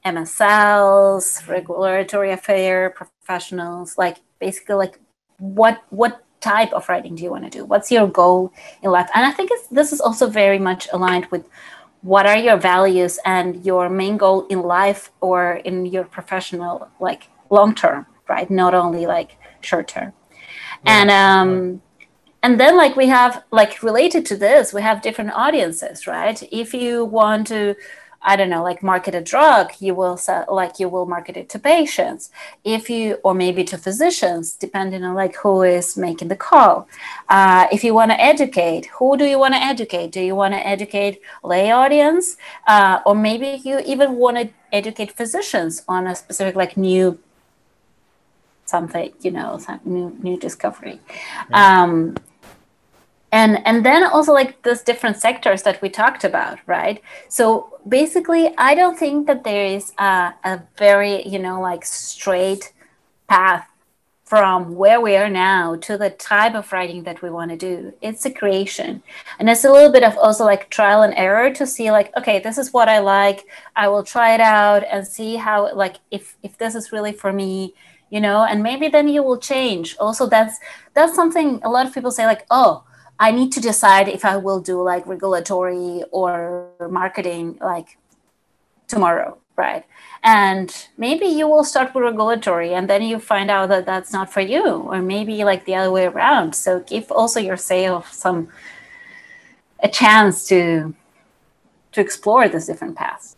[SPEAKER 10] msls regulatory affair professionals like basically like what what type of writing do you want to do? What's your goal in life? And i think this is also very much aligned with what are your values and your main goal in life or in your professional like long term right? Not only like short term. Yeah. and um and then like we have like related to this we have different audiences right? If you want to I don't know, like market a drug, you will sell, like you will market it to patients. If you, or maybe to physicians, depending on like who is making the call. Uh, if you want to educate, who do you want to educate? Do you want to educate lay audience, uh, or maybe you even want to educate physicians on a specific like new something, you know, new new discovery. Um, and and then also like those different sectors that we talked about right? So basically i don't think that there is a, a very you know like straight path from where we are now to the type of writing that we want to do. It's a creation. And it's a little bit of also like trial and error to see like okay this is what i like. I will try it out and see how like if if this is really for me you know? And maybe then you will change. Also that's that's something a lot of people say like oh I need to decide if I will do like regulatory or marketing like tomorrow, right? And maybe you will start with regulatory and then you find out that that's not for you, or maybe like the other way around. So give also your sales some a chance to to explore these different paths.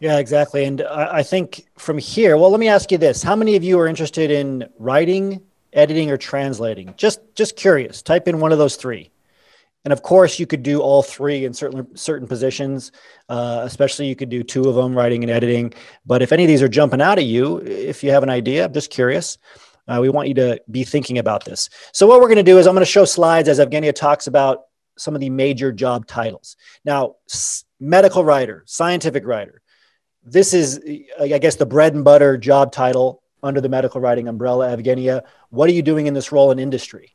[SPEAKER 4] Yeah, exactly. And I, I think from here, well, let me ask you this: How many of you are interested in writing editing or translating. Just just curious. Type in one of those three. And of course you could do all three in certain certain positions uh, especially you could do two of them writing and editing. But if any of these are jumping out at you if you have an idea i'm just curious. Uh, we want you to be thinking about this. So what we're going to do is i'm going to show slides as evgenia talks about some of the major job titles. Now medical writer scientific writer. This is i guess the bread and butter job title under the medical writing umbrella. Evgenia, what are you doing in this role in industry?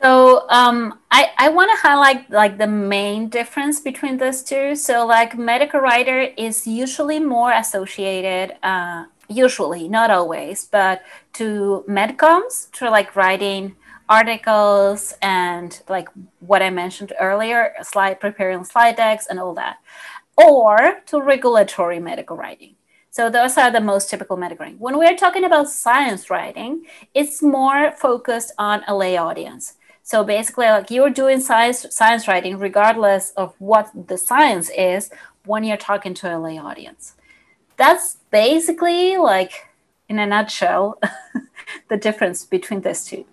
[SPEAKER 10] So um, I, I want to highlight like the main difference between those two. So like medical writer is usually more associated, uh, usually not always, but to medcoms, to like writing articles and like what I mentioned earlier, slide preparing slide decks and all that, or to regulatory medical writing. So those are the most typical writing. When we're talking about science writing, it's more focused on a lay audience. So basically, like you're doing science science writing, regardless of what the science is, when you're talking to a lay audience. That's basically like, in a nutshell, the difference between these two.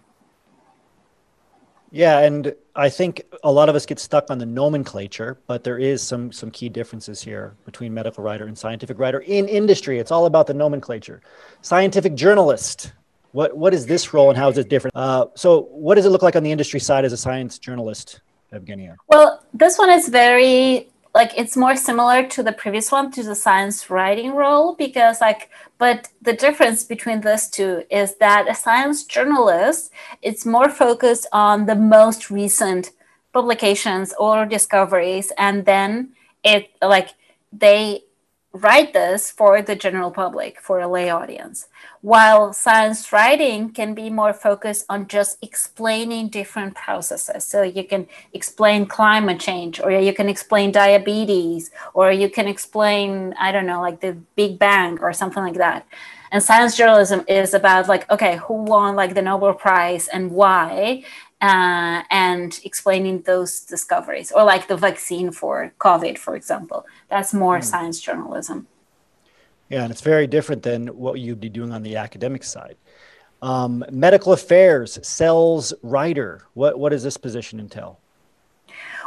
[SPEAKER 4] Yeah, and I think a lot of us get stuck on the nomenclature, but there is some some key differences here between medical writer and scientific writer in industry. It's all about the nomenclature. Scientific journalist, what what is this role and how is it different? Uh, so, what does it look like on the industry side as a science journalist, Evgenia?
[SPEAKER 10] Well, this one is very like it's more similar to the previous one to the science writing role because like but the difference between these two is that a science journalist it's more focused on the most recent publications or discoveries and then it like they write this for the general public, for a lay audience. While science writing can be more focused on just explaining different processes. So you can explain climate change, or you can explain diabetes, or you can explain, I don't know, like the Big Bang or something like that. And science journalism is about like, okay, who won like the Nobel Prize and why? Uh, and explaining those discoveries, or like the vaccine for COVID, for example. That's more mm. science journalism.
[SPEAKER 4] Yeah, and it's very different than what you'd be doing on the academic side. Um, medical affairs, sales writer. What what does this position entail?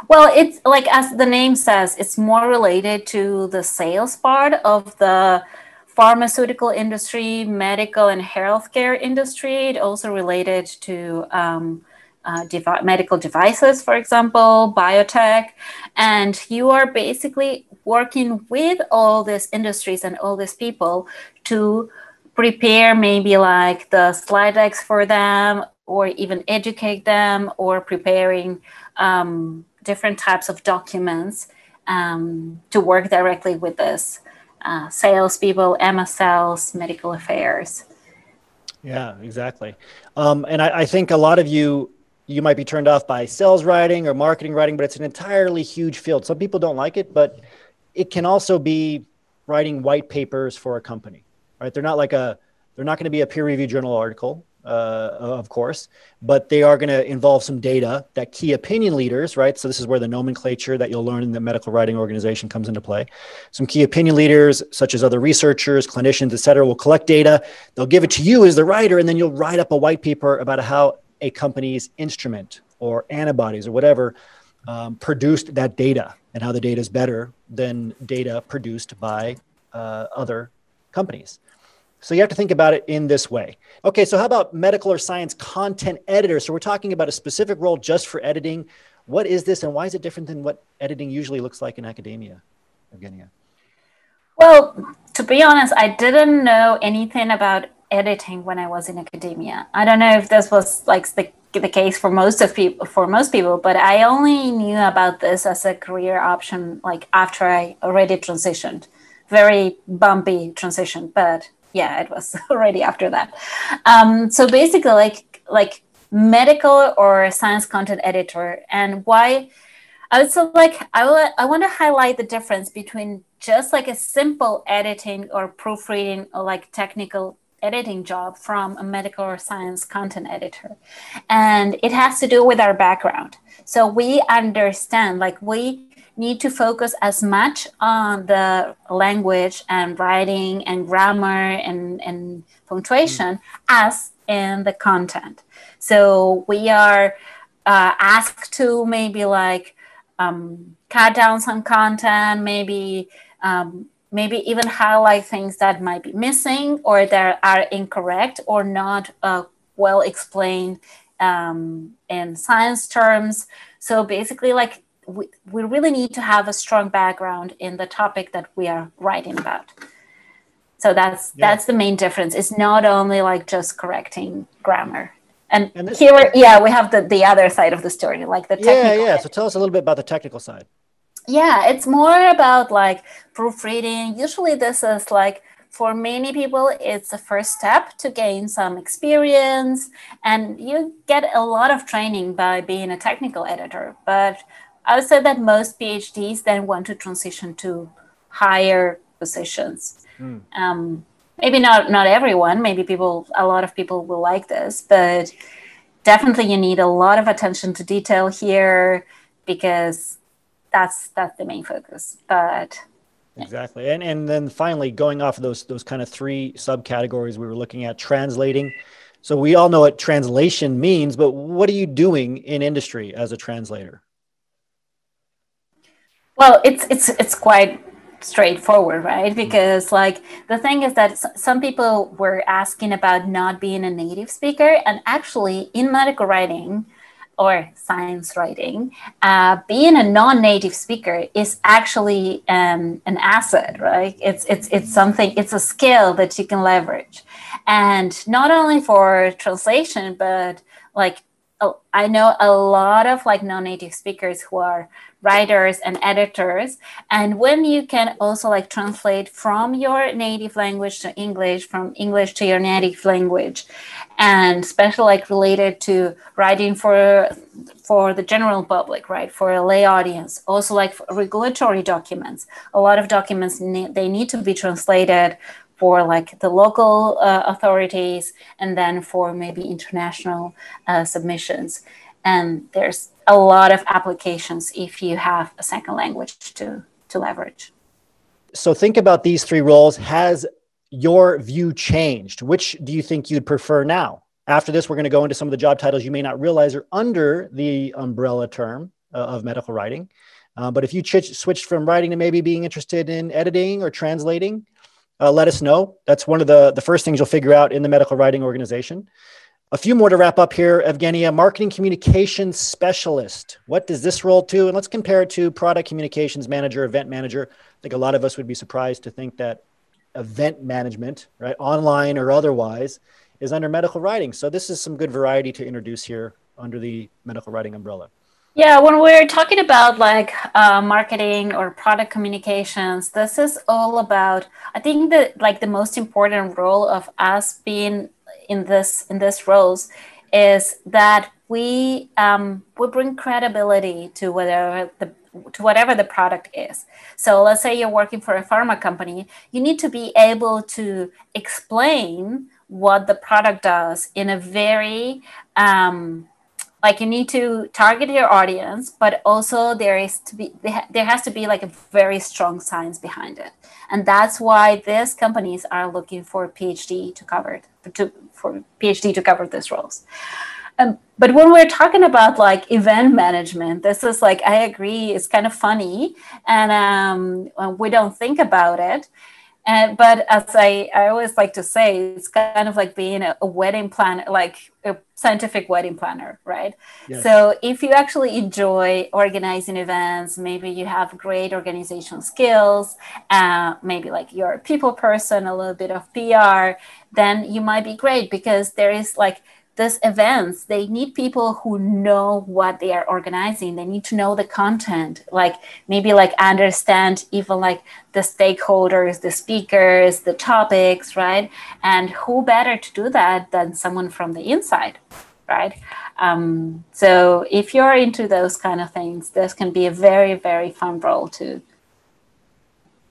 [SPEAKER 10] Well, it's like as the name says, it's more related to the sales part of the pharmaceutical industry, medical and healthcare industry. It also related to um, uh, devi- medical devices, for example, biotech, and you are basically working with all these industries and all these people to prepare maybe like the slide decks for them or even educate them or preparing um, different types of documents um, to work directly with this uh, salespeople, MSLs, medical affairs.
[SPEAKER 4] Yeah, exactly. Um, and I, I, think a lot of you you might be turned off by sales writing or marketing writing, but it's an entirely huge field. Some people don't like it, but it can also be writing white papers for a company, right? They're not like a, they're not going to be a peer reviewed journal article, uh, of course, but they are going to involve some data that key opinion leaders, right? So this is where the nomenclature that you'll learn in the medical writing organization comes into play. Some key opinion leaders, such as other researchers, clinicians, et cetera, will collect data. They'll give it to you as the writer, and then you'll write up a white paper about how a company's instrument or antibodies or whatever um, produced that data and how the data is better than data produced by uh, other companies. So you have to think about it in this way. Okay, so how about medical or science content editor? So we're talking about a specific role just for editing. What is this and why is it different than what editing usually looks like in academia? Evgenia.
[SPEAKER 10] Well, to be honest, I didn't know anything about editing when I was in academia. I don't know if this was like the, the case for most of people for most people, but I only knew about this as a career option like after I already transitioned. Very bumpy transition, but yeah, it was already after that. Um, so basically, like like medical or science content editor, and why I would so like I will I want to highlight the difference between just like a simple editing or proofreading or like technical editing job from a medical or science content editor. And it has to do with our background. So we understand, like, we need to focus as much on the language and writing and grammar and, and punctuation mm. as in the content. So we are uh, asked to maybe like um, cut down some content, maybe um, maybe even highlight things that might be missing or that are incorrect or not uh, well explained um, in science terms. So basically, like we, we really need to have a strong background in the topic that we are writing about. So that's yeah. that's the main difference. It's not only like just correcting grammar. And, and here, yeah, we have the, the other side of the story, like the
[SPEAKER 4] technical. Yeah, yeah. So tell us a little bit about the technical side.
[SPEAKER 10] Yeah, it's more about like proofreading. Usually, this is like for many people, it's the first step to gain some experience, and you get a lot of training by being a technical editor. But I would say that most PhDs then want to transition to higher positions. Mm. Um, maybe not not everyone. Maybe people, a lot of people will like this, but definitely you need a lot of attention to detail here because that's that's the main focus. But
[SPEAKER 4] exactly. And and then finally going off of those those kind of three subcategories we were looking at translating. So we all know what translation means but what are you doing in industry as a translator?
[SPEAKER 10] Well it's it's it's quite straightforward right? Mm-hmm. Because like the thing is that some people were asking about not being a native speaker and actually in medical writing or science writing, uh, being a non-native speaker is actually um, an asset, right? It's it's it's something. It's a skill that you can leverage, and not only for translation, but like I know a lot of like non-native speakers who are writers and editors and when you can also like translate from your native language to english from english to your native language and especially like related to writing for for the general public right for a lay audience also like regulatory documents. A lot of documents ne- they need to be translated for like the local uh, authorities and then for maybe international uh, submissions. And there's a lot of applications if you have a second language to to leverage.
[SPEAKER 4] So think about these three roles. Has your view changed? Which do you think you'd prefer now? After this we're going to go into some of the job titles you may not realize are under the umbrella term uh, of medical writing. Uh, but if you ch- switched from writing to maybe being interested in editing or translating uh, let us know that's one of the, the first things you'll figure out in the medical writing organization a few more to wrap up here, Evgenia. Marketing communications specialist. What does this role do? And let's compare it to product communications manager, event manager. I think a lot of us would be surprised to think that event management, right, online or otherwise, is under medical writing. So this is some good variety to introduce here under the medical writing umbrella.
[SPEAKER 10] Yeah, when we're talking about like uh, marketing or product communications, this is all about. I think that like the most important role of us being in this in this roles is that we um, we bring credibility to whatever the to whatever the product is. So let's say you're working for a pharma company, you need to be able to explain what the product does in a very um, like you need to target your audience but also there is to be there has to be like a very strong science behind it. And that's why these companies are looking for phd to cover to, for phd to cover these roles. Um, but when we're talking about like event management this is like i agree it's kind of funny and um, we don't think about it and but as I, I always like to say, it's kind of like being a, a wedding planner, like a scientific wedding planner, right? Yes. So if you actually enjoy organizing events, maybe you have great organizational skills, uh, maybe like you're a people person, a little bit of PR, then you might be great because there is like these events they need people who know what they are organizing. They need to know the content like maybe like understand even like the stakeholders the speakers the topics right? And who better to do that than someone from the inside right? Um, so if you're into those kind of things this can be a very very fun role to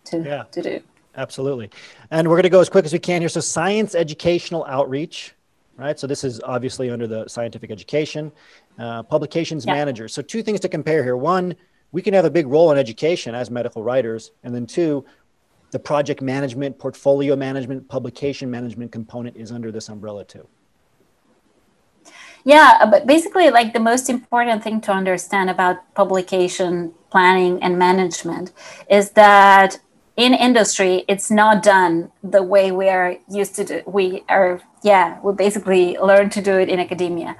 [SPEAKER 10] to, yeah. to do.
[SPEAKER 4] Absolutely. And we're going to go as quick as we can here. So science educational outreach right? So this is obviously under the scientific education, uh, publications yeah. manager. So two things to compare here. One, we can have a big role in education as medical writers, and then two, the project management, portfolio management, publication management component is under this umbrella too.
[SPEAKER 10] Yeah, but basically, like the most important thing to understand about publication planning and management is that in industry it's not done the way we are used to do we are yeah we basically learn to do it in academia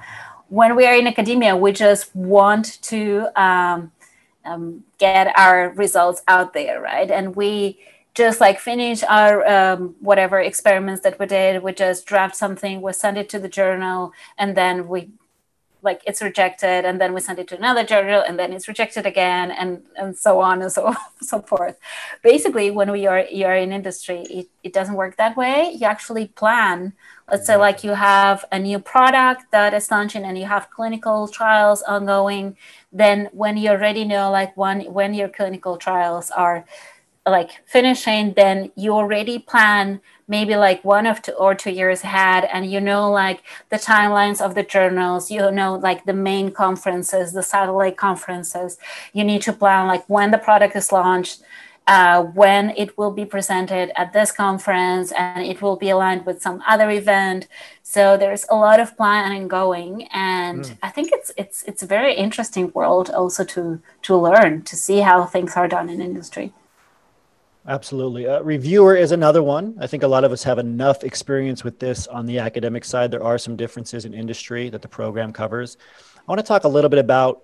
[SPEAKER 10] when we are in academia we just want to um, um, get our results out there right and we just like finish our um, whatever experiments that we did. We just draft something, we send it to the journal, and then we like it's rejected and then we send it to another journal and then it's rejected again and and so on and so so forth. Basically when we are you're in industry it, it doesn't work that way. You actually plan. Let's say like you have a new product that is launching and you have clinical trials ongoing then when you already know like when when your clinical trials are like finishing then you already plan maybe like one of two or two years ahead and you know like the timelines of the journals you know like the main conferences the satellite conferences. You need to plan like when the product is launched uh, when it will be presented at this conference and it will be aligned with some other event. So there's a lot of planning going and mm. i think it's it's it's a very interesting world also to to learn to see how things are done in industry
[SPEAKER 4] Absolutely. Uh, reviewer is another one. I think a lot of us have enough experience with this on the academic side. There are some differences in industry that the program covers. I want to talk a little bit about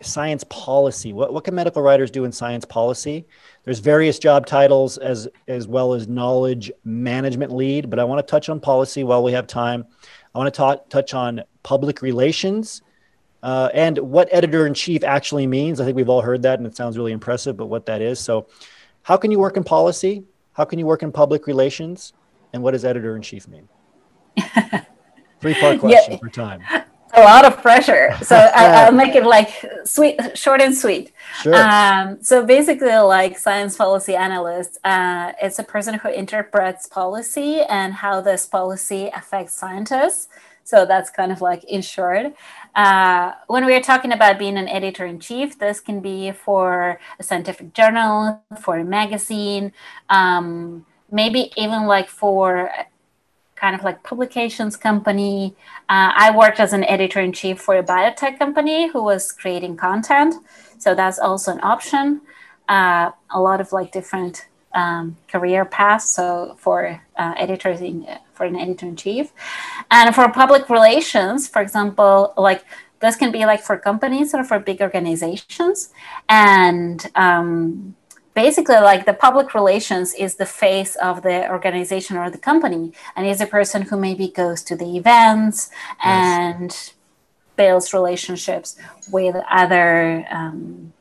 [SPEAKER 4] science policy. What, what can medical writers do in science policy? There's various job titles as, as well as knowledge management lead, but I want to touch on policy while we have time. I want to talk, touch on public relations uh, and what editor in chief actually means. I think we've all heard that and it sounds really impressive, but what that is. So how can you work in policy? How can you work in public relations? And what does editor in chief mean? Three part question yeah, for time.
[SPEAKER 10] A lot of pressure. So I, will make it like sweet, short and sweet. Sure. Um, so basically, like science policy analyst, uh, it's a person who interprets policy and how this policy affects scientists. So that's kind of like in short. Uh, when we are talking about being an editor in chief, this can be for a scientific journal, for a magazine, um, maybe even like for kind of like publications company. Uh, I worked as an editor in chief for a biotech company who was creating content, so that's also an option. Uh, a lot of like different um, career paths. So for uh, editors in for an editor in chief, and for public relations, for example, like this can be like for companies or for big organizations, and um, basically like the public relations is the face of the organization or the company, and is a person who maybe goes to the events yes. and builds relationships with other um,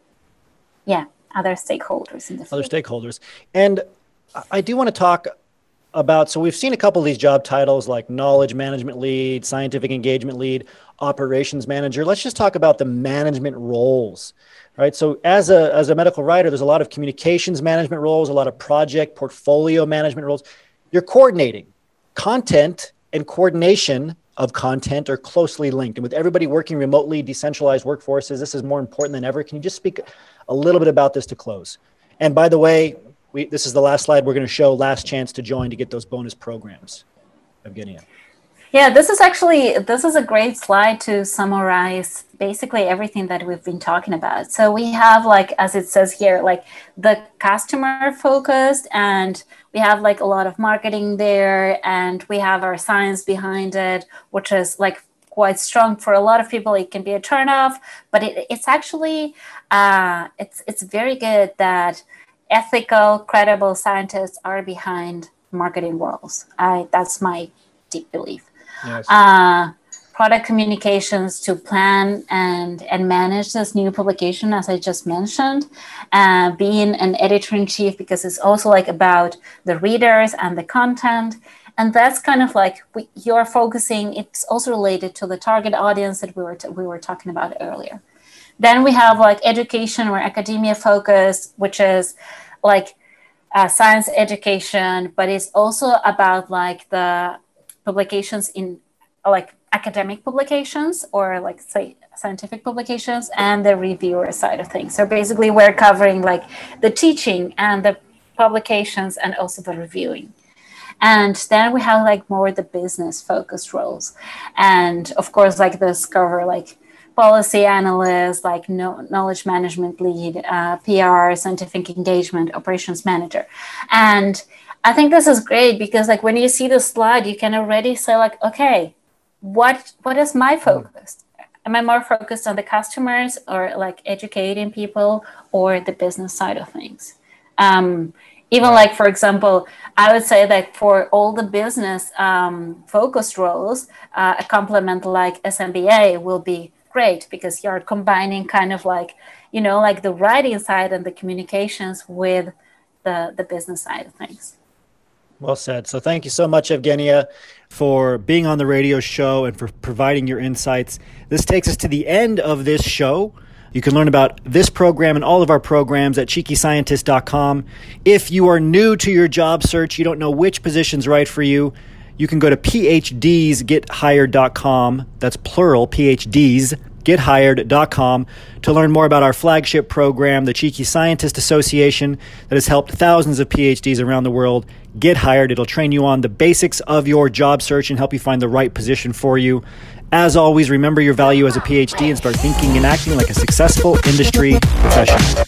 [SPEAKER 10] yeah other stakeholders in the
[SPEAKER 4] field. Other stakeholders. And I do want to talk about so we've seen a couple of these job titles like knowledge management lead, scientific engagement lead, operations manager. Let's just talk about the management roles. Right. So as a as a medical writer, there's a lot of communications management roles, a lot of project portfolio management roles. You're coordinating content and coordination of content are closely linked. And with everybody working remotely, decentralized workforces, this is more important than ever. Can you just speak a little bit about this to close? And by the way, we, this is the last slide we're going to show. Last chance to join to get those bonus programs. Evgenia.
[SPEAKER 10] Yeah, this is actually this is a great slide to summarize basically everything that we've been talking about. So we have like as it says here like the customer focused and we have like a lot of marketing there and we have our science behind it which is like quite strong for a lot of people. It can be a turnoff but it, it's actually uh, it's it's very good that ethical credible scientists are behind marketing roles I, that's my deep belief yes. uh, product communications to plan and, and manage this new publication, as I just mentioned, uh, being an editor in chief, because it's also like about the readers and the content. And that's kind of like we, you're focusing, it's also related to the target audience that we were, t- we were talking about earlier. Then we have like education or academia focus, which is like uh, science education, but it's also about like the publications in like academic publications or like say scientific publications and the reviewer side of things. So basically we're covering like the teaching and the publications and also the reviewing. And then we have like more the business focused roles. And of course like this cover like policy analyst like no, knowledge management lead uh, pr scientific engagement operations manager. And I think this is great because like when you see the slide, you can already say like, okay, what what is my hmm. focus? Am I more focused on the customers or like educating people or the business side of things? Um, even like for example i would say that for all the business um, focused roles uh, a complement like smba will be great because you're combining kind of like you know like the writing side and the communications with the the business side of things
[SPEAKER 4] well said. So thank you so much, Evgenia, for being on the radio show and for providing your insights. This takes us to the end of this show. You can learn about this program and all of our programs at cheekyscientist.com. If you are new to your job search, you don't know which position's right for you, you can go to phdsgethired.com. That's plural, PhDs, gethired.com to learn more about our flagship program, the Cheeky Scientist Association, that has helped thousands of PhDs around the world get hired. It'll train you on the basics of your job search and help you find the right position for you. As always, remember your value as a PhD and start thinking and acting like a successful industry professional.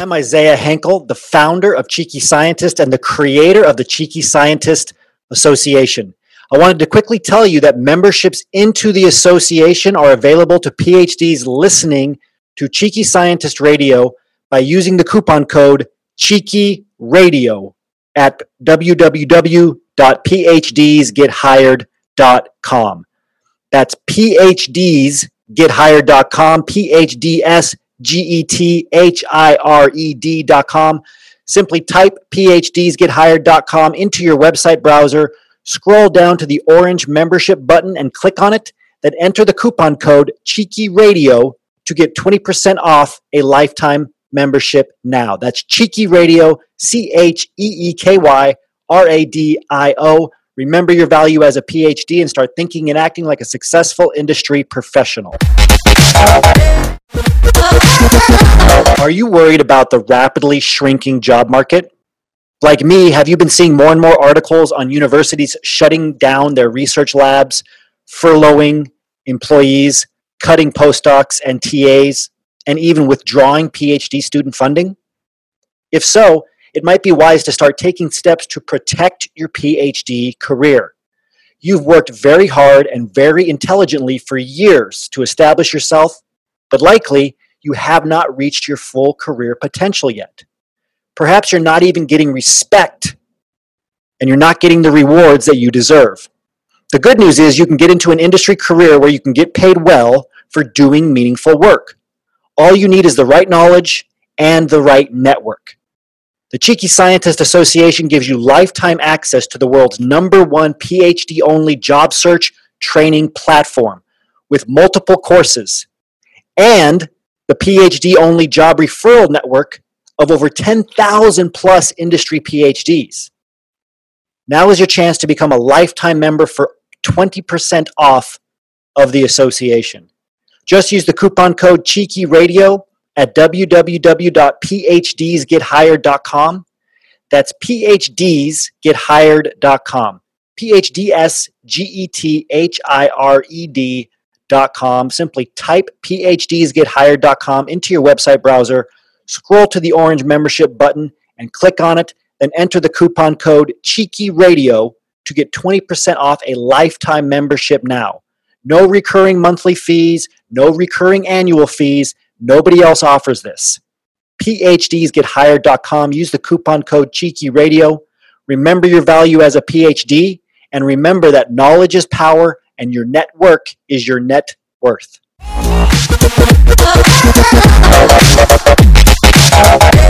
[SPEAKER 4] I'm Isaiah Hankel, the founder of Cheeky Scientist and the creator of the Cheeky Scientist Association. I wanted to quickly tell you that memberships into the association are available to PhDs listening to Cheeky Scientist Radio by using the coupon code Cheeky Radio at www.phdsgethired.com. That's phdsgethired.com, PHDS G E T H I R E D.com. Simply type phdsgethired.com into your website browser, scroll down to the orange membership button and click on it, then enter the coupon code Cheeky Radio to get 20% off a lifetime membership now. That's Cheeky Radio, C H E E K Y R A D I O. Remember your value as a PhD and start thinking and acting like a successful industry professional. Are you worried about the rapidly shrinking job market? Like me, have you been seeing more and more articles on universities shutting down their research labs, furloughing employees, cutting postdocs and TAs, and even withdrawing PhD student funding? If so, it might be wise to start taking steps to protect your PhD career. You've worked very hard and very intelligently for years to establish yourself, but likely you have not reached your full career potential yet. Perhaps you're not even getting respect and you're not getting the rewards that you deserve. The good news is you can get into an industry career where you can get paid well for doing meaningful work. All you need is the right knowledge and the right network. The Cheeky Scientist Association gives you lifetime access to the world's number one PhD only job search training platform with multiple courses and the PhD only job referral network of over 10,000 plus industry PhDs. Now is your chance to become a lifetime member for 20% off of the association. Just use the coupon code Cheeky Radio at www.phdsgethired.com. That's phdsgethired.com. P-H-D-S-G-E-T-H-I-R-E-D.com. Simply type phdsgethired.com into your website browser, scroll to the orange membership button and click on it, then enter the coupon code Cheeky Radio to get 20% off a lifetime membership now. No recurring monthly fees, no recurring annual fees. Nobody else offers this. PhDsGetHired.com. Use the coupon code Cheeky Radio. Remember your value as a PhD, and remember that knowledge is power, and your network is your net worth. Música